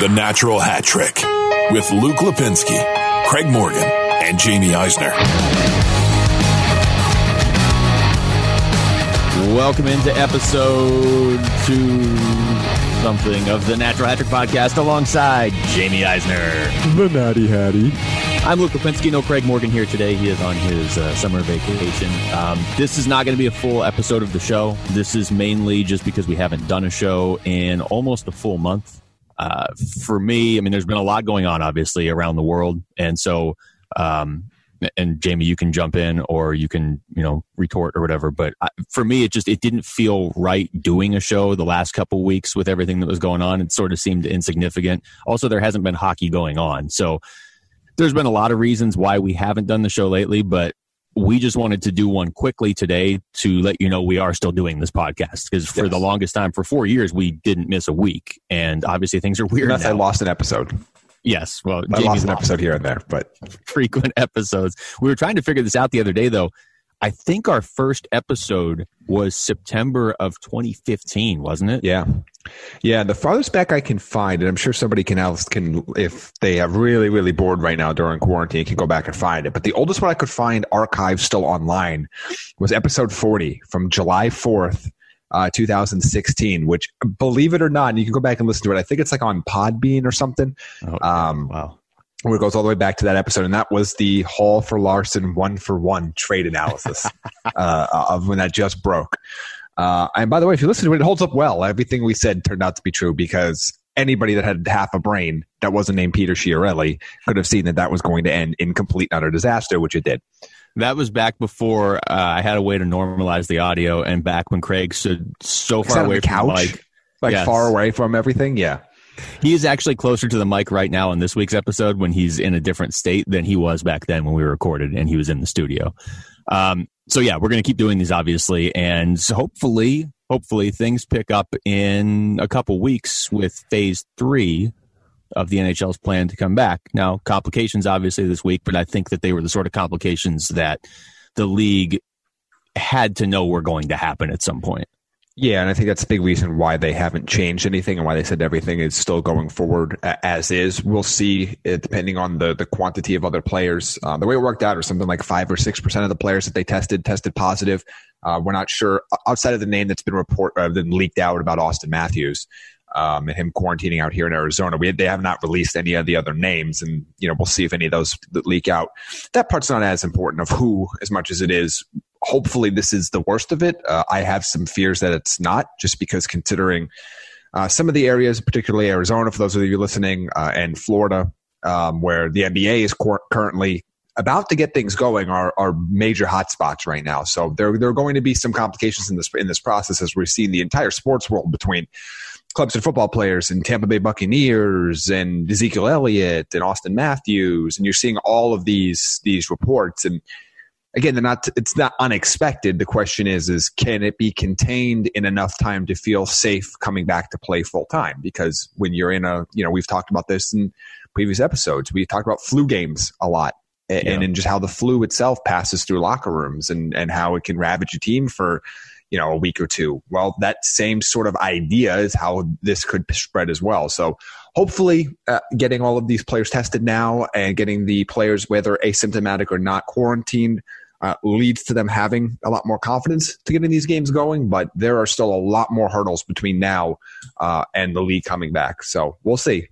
The Natural Hat Trick with Luke Lapinski, Craig Morgan, and Jaime Eisner. Welcome into episode two something of the Natural Hat Trick podcast alongside Jaime Eisner. The Natty Hattie. I'm Luke Lapinski. No Craig Morgan here today. He is on his uh, summer vacation. Um, this is not going to be a full episode of the show. This is mainly just because we haven't done a show in almost a full month. Uh, for me, I mean, there's been a lot going on, obviously, around the world, and so, um, and Jaime, you can jump in or you can, you know, retort or whatever. But I, for me, it just it didn't feel right doing a show the last couple weeks with everything that was going on. It sort of seemed insignificant. Also, there hasn't been hockey going on, so there's been a lot of reasons why we haven't done the show lately, but we just wanted to do one quickly today to let you know we are still doing this podcast because for Yes. the longest time, for four years, we didn't miss a week, and obviously things are weird. Unless I lost an episode. Yes, well, I lost an episode here and there, but frequent episodes. We were trying to figure this out the other day, though. I think our first episode was September of 2015, wasn't it? yeah. Yeah, the farthest back I can find, and I'm sure somebody can else can, if they have really, really bored right now during quarantine, can go back and find it. But the oldest one I could find archived still online was episode 40 from July 4th, uh, 2016, which, believe it or not, and you can go back and listen to it. I think it's like on Podbean or something. Oh, Um, wow. Where it goes all the way back to that episode, and that was the Hall for Larsson one for one trade analysis uh, of when that just broke. Uh, and by the way, if you listen to it, it holds up well. Everything we said turned out to be true because anybody that had half a brain that wasn't named Peter Chiarelli could have seen that that was going to end in complete utter disaster, which it did. That was back before uh, I had a way to normalize the audio, and back when Craig stood so far away the from the couch? Like Yes. far away from everything. Yeah. He is actually closer to the mic right now in this week's episode when he's in a different state than he was back then when we recorded and he was in the studio. Um, so yeah, we're going to keep doing these obviously, and hopefully, hopefully things pick up in a couple weeks with phase three of the NHL's plan to come back. Now, complications obviously this week, but I think that they were the sort of complications that the league had to know were going to happen at some point. Yeah, and I think that's a big reason why they haven't changed anything and why they said everything is still going forward as is. We'll see, uh, depending on the, the quantity of other players. Uh, the way it worked out, or something like five or six percent of the players that they tested tested positive. Uh, we're not sure outside of the name that's been report uh, been leaked out about Auston Matthews um, and him quarantining out here in Arizona. We they have not released any of the other names, and you know we'll see if any of those leak out. That part's not as important of who as much as it is hopefully this is the worst of it. Uh, I have some fears that it's not, just because considering uh, some of the areas, particularly Arizona, for those of you listening, uh, and Florida, um, where the NBA is cor- currently about to get things going, are, are major hotspots right now. So there, there are going to be some complications in this in this process as we're seeing the entire sports world between clubs and football players and Tampa Bay Buccaneers and Ezekiel Elliott and Auston Matthews, and you're seeing all of these these reports and again they're not it's not unexpected. The question is is can it be contained in enough time to feel safe coming back to play full time? Because when you're in a you know we've talked about this in previous episodes. We talked about flu games a lot and, Yeah. and in just how the flu itself passes through locker rooms and and how it can ravage a team for you know a week or two. Well that same sort of idea is how this could spread as well. So hopefully uh, getting all of these players tested now and getting the players whether asymptomatic or not quarantined uh, leads to them having a lot more confidence to getting these games going but there are still a lot more hurdles between now uh, and the league coming back so we'll see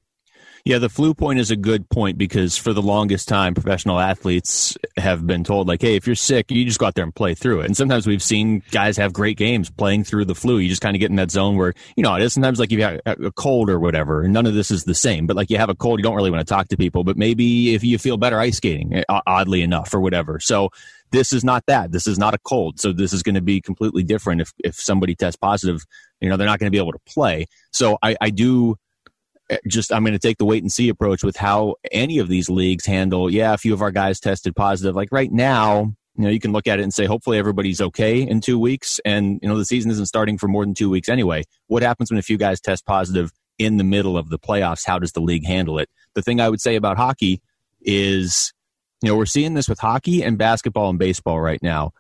Yeah, the flu point is a good point because for the longest time, professional athletes have been told, like, hey, if you're sick, you just go out there and play through it. And sometimes we've seen guys have great games playing through the flu. You just kind of get in that zone where, you know, it is sometimes like you have a cold or whatever, and none of this is the same. But like you have a cold, you don't really want to talk to people, but maybe if you feel better ice skating, eh, oddly enough, or whatever. So this is not that. This is not a cold. So this is going to be completely different. If, if somebody tests positive, you know, they're not going to be able to play. So I, I do eh, just I'm going to take the wait and see approach with how any of these leagues handle. Yeah, a few of our guys tested positive. Like right now, you know, you can look at it and say, hopefully everybody's okay in two weeks, and you know the season isn't starting for more than two weeks anyway. What happens when a few guys test positive in the middle of the playoffs? How does the league handle it? The thing I would say about hockey is, you know, we're seeing this with hockey and basketball and baseball right now.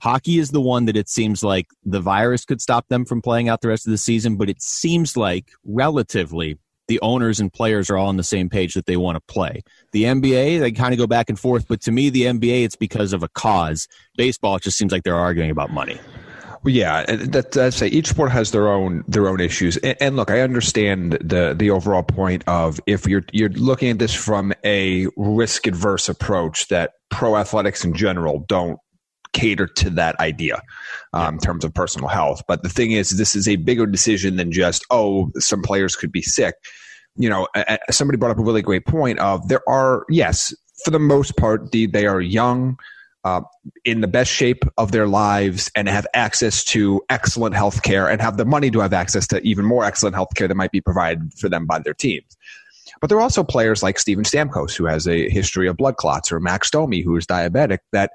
Hockey is the one that it seems like the virus could stop them from playing out the rest of the season, but it seems like relatively the owners and players are all on the same page that they want to play. The NBA, they kind of go back and forth, but to me, the NBA, it's because of a cause. Baseball, it just seems like they're arguing about money. Well, yeah, that, that's say each sport has their own their own issues. And, and, look, I understand the the overall point of if you're you're looking at this from a risk adverse approach that pro athletics in general don't cater to that idea um, in terms of personal health. But the thing is, this is a bigger decision than just, oh, some players could be sick. You know, somebody brought up a really great point of there are, yes, for the most part, they are young, uh, in the best shape of their lives, and have access to excellent health care and have the money to have access to even more excellent health care that might be provided for them by their teams. But there are also players like Steven Stamkos, who has a history of blood clots, or Max Domi, who is diabetic, that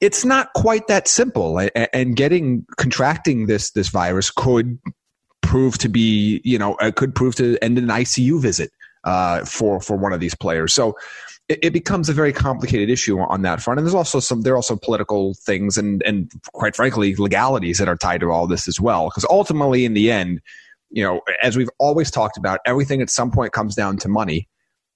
it's not quite that simple. And getting contracting this this virus could prove to be, you know, it could prove to end an ICU visit uh, for for one of these players. So it, it, becomes a very complicated issue on that front. And there's also some there are also political things and and quite frankly legalities that are tied to all this as well. Because ultimately, in the end, you know, as we've always talked about, everything at some point comes down to money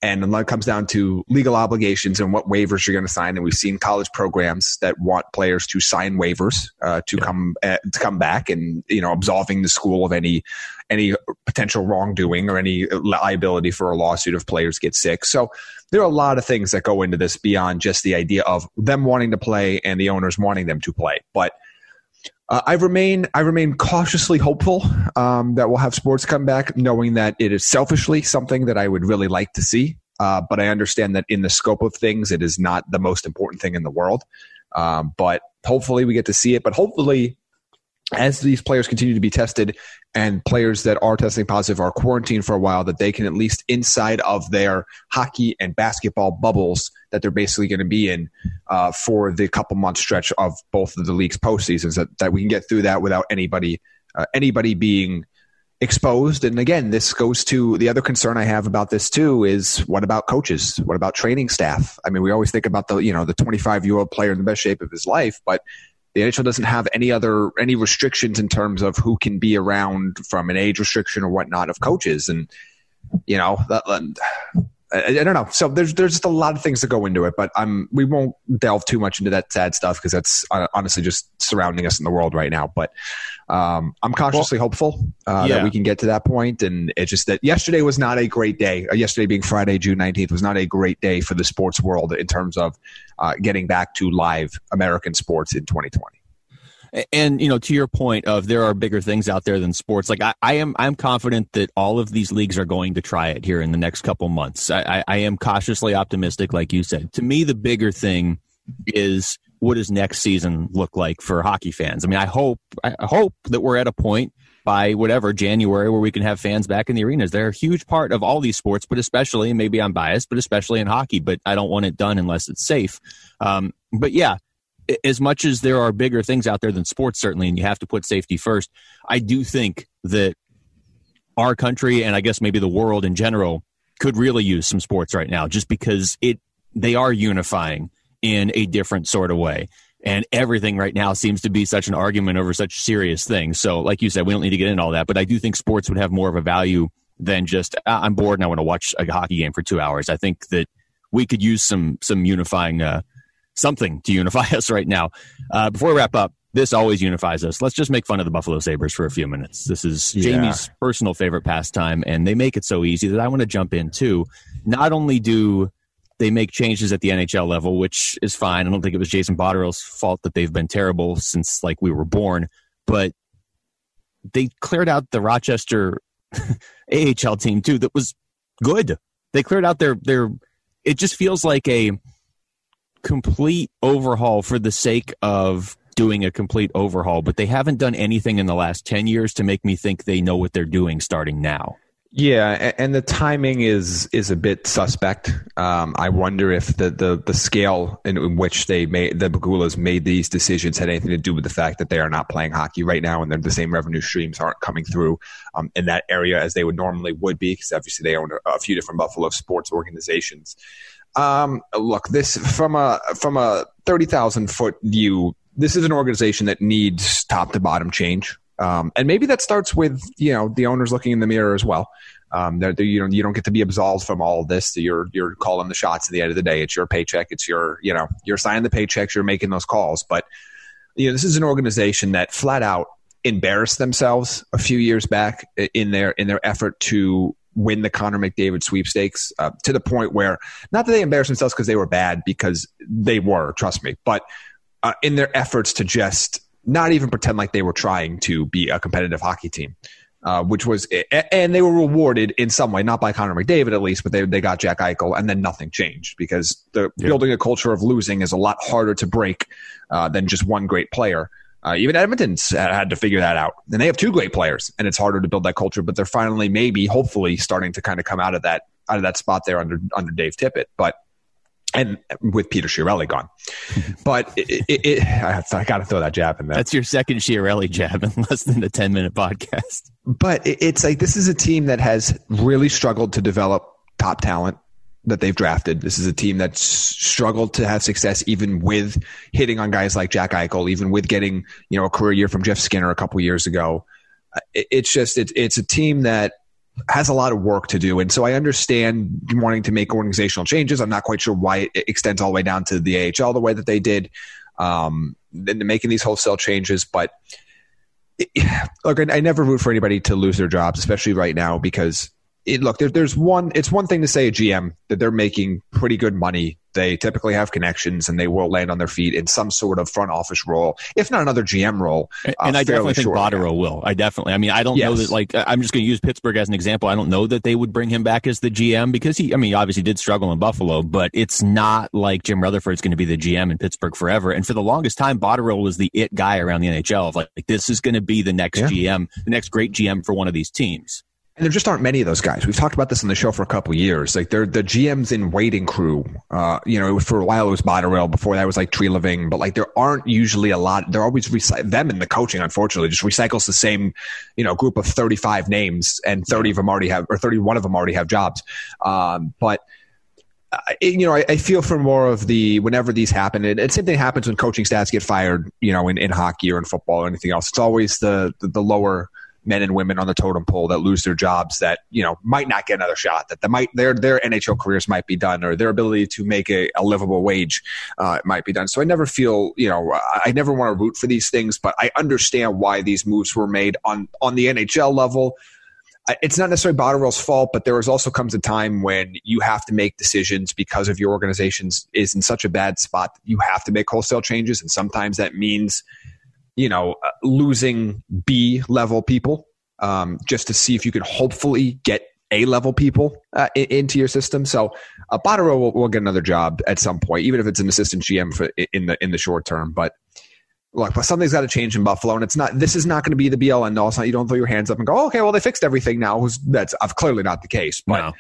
and it comes down to legal obligations and what waivers you're going to sign. And we've seen college programs that want players to sign waivers uh, to yeah. come uh, to come back and you know absolving the school of any any potential wrongdoing or any liability for a lawsuit if players get sick. So there are a lot of things that go into this beyond just the idea of them wanting to play and the owners wanting them to play, but. Uh, I remain I remain cautiously hopeful um, that we'll have sports come back, knowing that it is selfishly something that I would really like to see. Uh, but I understand that in the scope of things, it is not the most important thing in the world. Um, but hopefully, we get to see it. But hopefully, as these players continue to be tested and players that are testing positive are quarantined for a while, that they can at least inside of their hockey and basketball bubbles that they're basically going to be in uh, for the couple month stretch of both of the league's postseasons, that, that we can get through that without anybody uh, anybody being exposed. And again, this goes to the other concern I have about this too is what about coaches? What about training staff? I mean, we always think about the, you know, the 25 year old player in the best shape of his life, but the NHL doesn't have any other any restrictions in terms of who can be around from an age restriction or whatnot of coaches, and you know that. I, I don't know. So there's there's just a lot of things that go into it, but I'm we won't delve too much into that sad stuff because that's uh, honestly just surrounding us in the world right now. But um, I'm cautiously well, hopeful uh, yeah. that we can get to that point. And it's just that yesterday was not a great day. Uh, yesterday being Friday, June 19th, was not a great day for the sports world in terms of uh, getting back to live American sports in 2020 and you know to your point of there are bigger things out there than sports like i, I am i'm confident that all of these leagues are going to try it here in the next couple months I, I, I am cautiously optimistic like you said to me the bigger thing is what does next season look like for hockey fans? I mean, I hope I hope that we're at a point by whatever January where we can have fans back in the arenas. They're a huge part of all these sports, but especially maybe I'm biased, but especially in hockey. But I don't want it done unless it's safe. Um, but yeah, as much as there are bigger things out there than sports, certainly, and you have to put safety first. I do think that our country and I guess maybe the world in general could really use some sports right now, just because it they are unifying in a different sort of way. And everything right now seems to be such an argument over such serious things. So, like you said, we don't need to get into all that, but I do think sports would have more of a value than just I'm bored and I want to watch a hockey game for two hours. I think that we could use some some unifying uh, something to unify us right now. Uh, before we wrap up, this always unifies us. Let's just make fun of the Buffalo Sabres for a few minutes. This is yeah. Jaime's personal favorite pastime, and they make it so easy that I want to jump in too. Not only do they make changes at the NHL level, which is fine. I don't think it was Jason Botterill's fault that they've been terrible since like we were born, but they cleared out the Rochester AHL team too. That was good. They cleared out their their. It just feels like a complete overhaul for the sake of doing a complete overhaul, but they haven't done anything in the last 10 years to make me think they know what they're doing starting now. Yeah, and the timing is is a bit suspect. Um, I wonder if the, the, the scale in which they made the Pegulas made these decisions had anything to do with the fact that they are not playing hockey right now, and the same revenue streams aren't coming through um, in that area as they would normally would be, because obviously they own a, a few different Buffalo sports organizations. Um, look, this from a from a thirty thousand foot view, this is an organization that needs top to bottom change. Um, and maybe that starts with you know the owners looking in the mirror as well. Um, they're, they're, you know you don't get to be absolved from all this. You're you're calling the shots at the end of the day. It's your paycheck. It's your you know you're signing the paychecks. You're making those calls. But you know this is an organization that flat out embarrassed themselves a few years back in their in their effort to win the Connor McDavid sweepstakes uh, to the point where not that they embarrassed themselves because they were bad because they were, trust me, but uh, in their efforts to just not even pretend like they were trying to be a competitive hockey team. Uh, which was, and they were rewarded in some way, not by Connor McDavid at least, but they, they got Jack Eichel, and then nothing changed because the yeah. building a culture of losing is a lot harder to break uh, than just one great player. Uh, even Edmonton's had to figure that out, and they have two great players, and it's harder to build that culture. But they're finally, maybe, hopefully, starting to kind of come out of that out of that spot there under under Dave Tippett. But and with Peter Chiarelli gone, but it, it, it, I, I got to throw that jab in there. That's your second Chiarelli jab in less than a ten minute podcast. But it's like this is a team that has really struggled to develop top talent that they've drafted. This is a team that's struggled to have success even with hitting on guys like Jack Eichel, even with getting, you know, a career year from Jeff Skinner a couple years ago. It's just, it's, it's a team that has a lot of work to do. And so I understand wanting to make organizational changes. I'm not quite sure why it extends all the way down to the AHL the way that they did, um, and making these wholesale changes. But look, I, I never root for anybody to lose their jobs, especially right now, because it, look, there, there's one. It's one thing to say a GM that they're making pretty good money. They typically have connections and they will land on their feet in some sort of front office role, if not another GM role. Uh, and I definitely think Botterill will. I definitely. I mean, I don't yes. know that. Like, I'm just going to use Pittsburgh as an example. I don't know that they would bring him back as the GM because he. I mean, obviously did struggle in Buffalo, but it's not like Jim Rutherford's going to be the GM in Pittsburgh forever. And for the longest time, Botterill was the it guy around the NHL of like, like this is going to be the next yeah. GM, the next great GM for one of these teams. And there just aren't many of those guys. We've talked about this on the show for a couple years. Like they're the GMs in waiting crew. Uh, you know, for a while it was Botterill. Before that was like Tree Living. But like there aren't usually a lot. They're always recy- them in the coaching. Unfortunately, just recycles the same, you know, group of thirty five names, and thirty of them already have, or thirty one of them already have jobs. Um, but you know, I, I, feel for more of the whenever these happen, and, and same thing happens when coaching staffs get fired. You know, in, in hockey or in football or anything else. It's always the, the, the lower men and women on the totem pole that lose their jobs that you know might not get another shot that, that might their their NHL careers might be done or their ability to make a, a livable wage uh, might be done. So I never feel you know I never want to root for these things, but I understand why these moves were made on on the NHL level. It's not necessarily Botterill's fault, but there is also comes a time when you have to make decisions because of your organization's is in such a bad spot that you have to make wholesale changes, and sometimes that means you know, uh, losing B level people um, just to see if you could hopefully get A level people uh, into your system. So uh, Botterill will, will, get another job at some point, even if it's an assistant GM for, in the in the short term. But look, something's got to change in Buffalo, and it's not. This is not going to be the all end all. It's not. You don't throw your hands up and go, oh, okay, well they fixed everything now. That's clearly not the case. But no.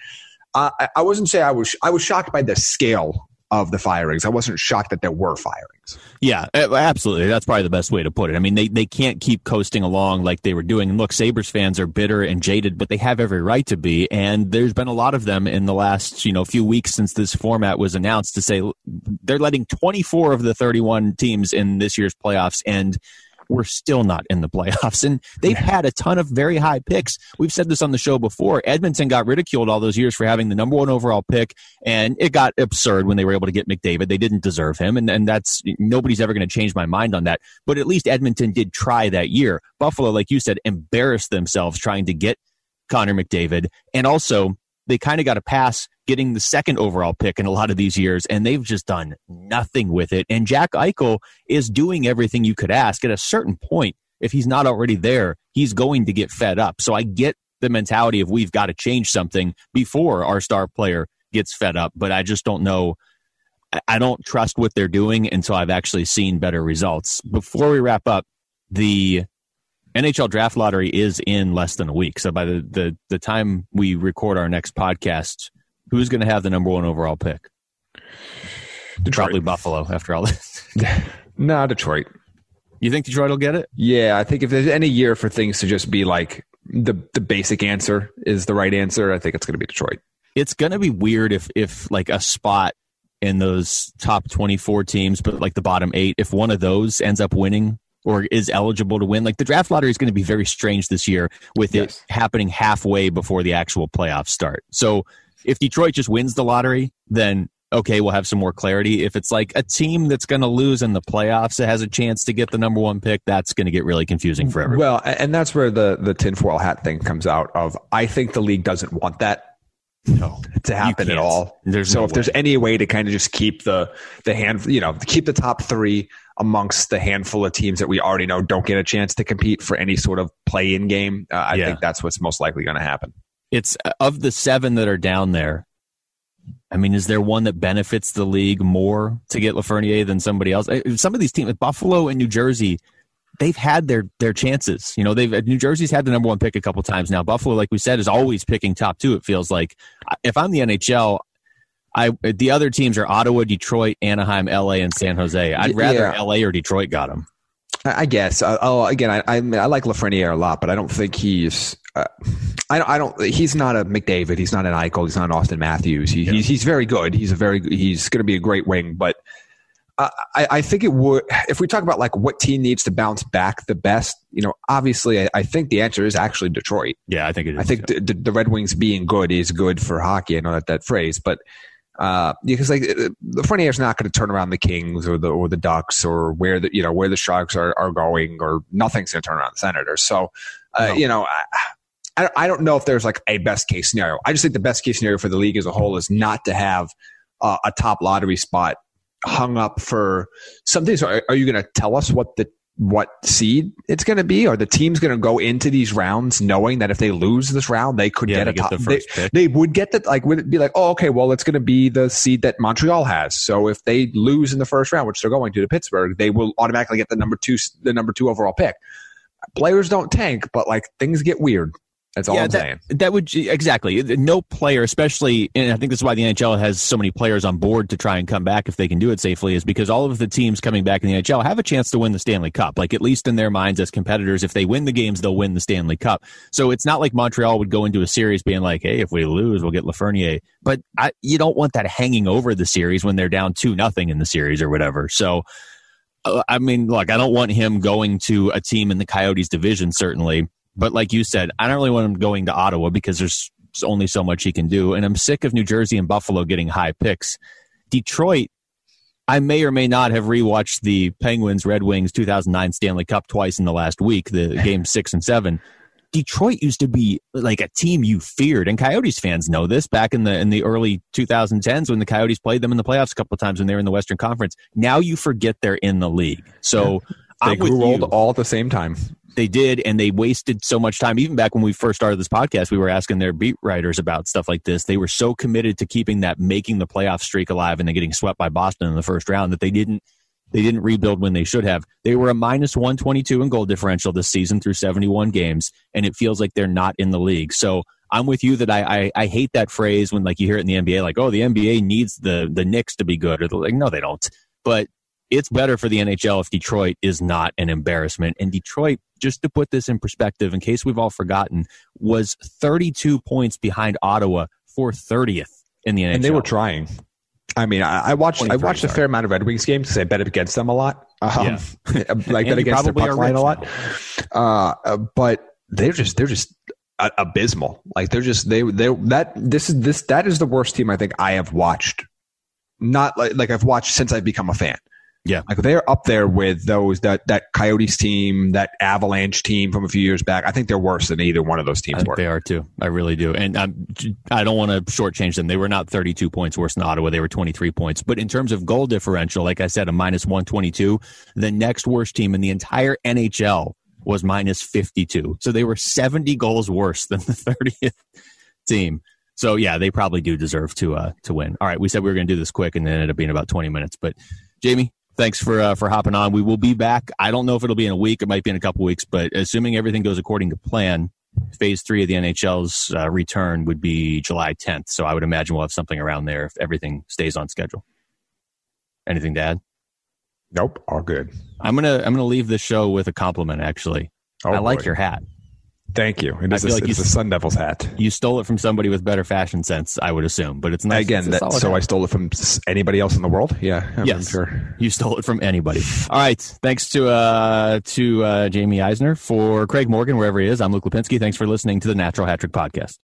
uh, I, I wasn't say I was. I was shocked by the scale of the firings. I wasn't shocked that there were firings. Yeah, absolutely. That's probably the best way to put it. I mean, they, they can't keep coasting along like they were doing. And look, Sabres fans are bitter and jaded, but they have every right to be. And there's been a lot of them in the last, you know, few weeks since this format was announced to say they're letting 24 of the 31 teams in this year's playoffs and we're still not in the playoffs. And they've had a ton of very high picks. We've said this on the show before. Edmonton got ridiculed all those years for having the number one overall pick, and it got absurd when they were able to get McDavid. They didn't deserve him, and, and that's nobody's ever going to change my mind on that. But at least Edmonton did try that year. Buffalo, like you said, embarrassed themselves trying to get Connor McDavid, and also they kind of got a pass getting the second overall pick in a lot of these years, and they've just done nothing with it. And Jack Eichel is doing everything you could ask. At a certain point, if he's not already there, he's going to get fed up. So I get the mentality of we've got to change something before our star player gets fed up, but I just don't know. I don't trust what they're doing until I've actually seen better results. Before we wrap up, the NHL draft lottery is in less than a week. So by the, the, the time we record our next podcast, Who's going to have the number one overall pick? Detroit. Probably Buffalo after all this. no, Detroit. You think Detroit will get it? Yeah, I think if there's any year for things to just be like the the basic answer is the right answer, I think it's going to be Detroit. It's going to be weird if if like a spot in those top 24 teams, but like the bottom eight, if one of those ends up winning or is eligible to win. Like the draft lottery is going to be very strange this year with Yes. it happening halfway before the actual playoffs start. So if Detroit just wins the lottery, then okay, we'll have some more clarity. If it's like a team that's going to lose in the playoffs that has a chance to get the number one pick, that's going to get really confusing for everyone. Well, and that's where the the tinfoil hat thing comes out. Of I think the league doesn't want that No. to happen at all. There's so no if there's any way to kind of just keep the the hand, you know, keep the top three amongst the handful of teams that we already know don't get a chance to compete for any sort of play in game, uh, I Yeah. think that's what's most likely going to happen. It's of the seven that are down there. I mean, is there one that benefits the league more to get Lafreniere than somebody else? Uh, Some of these teams, Buffalo and New Jersey, they've had their their chances. You know, they've New Jersey's had the number one pick a couple times now. Buffalo, like we said, is always picking top two. It feels like if I'm the NHL, I the other teams are Ottawa, Detroit, Anaheim, LA, and San Jose. I'd rather yeah. LA or Detroit got them. I guess. Uh, oh, again, I, I I like Lafreniere a lot, but I don't think he's. Uh, I don't. I don't. He's not a McDavid. He's not an Eichel. He's not an Auston Matthews. He, He's he's very good. He's a very. He's going to be a great wing, but. I, I think it would if we talk about like what team needs to bounce back the best. You know, obviously, I, I think the answer is actually Detroit. Yeah, I think it is. I think the, the, the Red Wings being good is good for hockey. I know that that phrase, but uh, because like Lafreniere's not going to turn around the Kings or the or the Ducks or where the you know where the Sharks are, are going or nothing's going to turn around the Senators. So uh, No. you know. I, I I don't know if there's like a best case scenario. I just think the best case scenario for the league as a whole is not to have uh, a top lottery spot hung up for something. So are, are you going to tell us what the what seed it's going to be? Are the teams going to go into these rounds knowing that if they lose this round, they could Yeah, get a get top? the they, they would get that. Like, would it be like, oh, okay, well, it's going to be the seed that Montreal has. So if they lose in the first round, which they're going to to Pittsburgh, they will automatically get the number two, the number two overall pick. Players don't tank, but like things get weird. That's all yeah, I'm that, saying. that would exactly no player, especially, and I think this is why the NHL has so many players on board to try and come back if they can do it safely, is because all of the teams coming back in the NHL have a chance to win the Stanley Cup. Like at least in their minds as competitors, if they win the games, they'll win the Stanley Cup. So it's not like Montreal would go into a series being like, "Hey, if we lose, we'll get Lafreniere." But I, you don't want that hanging over the series when they're down two nothing in the series or whatever. So. uh, I mean, look, I don't want him going to a team in the Coyotes division, certainly. But like you said, I don't really want him going to Ottawa because there's only so much he can do. And I'm sick of New Jersey and Buffalo getting high picks. Detroit, I may or may not have rewatched the Penguins Red Wings 2009 Stanley Cup twice in the last week, the game six and seven. Detroit used to be like a team you feared, and Coyotes fans know this. Back in the in the early 2010s, when the Coyotes played them in the playoffs a couple of times when they were in the Western Conference, now you forget they're in the league. So They I'm grew old all at the same time. They did, and they wasted so much time. Even back when we first started this podcast, we were asking their beat writers about stuff like this. They were so committed to keeping that making the playoff streak alive and then getting swept by Boston in the first round that they didn't they didn't rebuild when they should have. They were a minus 122 in goal differential this season through 71 games, and it feels like they're not in the league. So I'm with you that I, I, I hate that phrase when like you hear it in the NBA, like, oh, the NBA needs the the Knicks to be good. Or they're like, no, they don't. But it's better for the NHL if Detroit is not an embarrassment. And Detroit, just to put this in perspective, in case we've all forgotten, was 32 points behind Ottawa for 30th in the NHL. and they were trying. I mean, I, I watched I 23, watched a fair amount of Red Wings games because I bet against them a lot. Um, like And bet against their probably puck line a lot. Uh, uh, but they're just they're just abysmal. Like they're just they they that this is this that is the worst team I think I have watched. Not like like I've watched since I've become a fan. Yeah. Like they're up there with those that that Coyotes team, that Avalanche team from a few years back. I think they're worse than either one of those teams were. they are too. I really do. And I'm, I don't want to shortchange them. They were not 32 points worse than Ottawa. They were 23 points. But in terms of goal differential, like I said, a minus 122, the next worst team in the entire NHL was minus 52. So they were 70 goals worse than the 30th team. So yeah, they probably do deserve to uh, to win. All right, we said we were going to do this quick, and then it ended up being about 20 minutes. But Jaime, thanks for uh, for hopping on. We will be back. I don't know if it'll be in a week. It might be in a couple weeks, but assuming everything goes according to plan, phase three of the NHL's uh, return would be July 10th. So I would imagine we'll have something around there if everything stays on schedule. Anything to add? Nope, all good. I'm gonna I'm gonna leave this show with a compliment. Actually, Oh, I like your hat. Thank you. It is, a, like you- a Sun Devils hat. You stole it from somebody with better fashion sense, I would assume, but it's nice. Again, it's that, so hat. I stole it from anybody else in the world. Yeah, I'm yes, sure. you stole it from anybody. All right, thanks to uh, to uh, Jaime Eisner for Craig Morgan wherever he is. I'm Luke Lapinski. Thanks for listening to the Natural Hat Trick Podcast.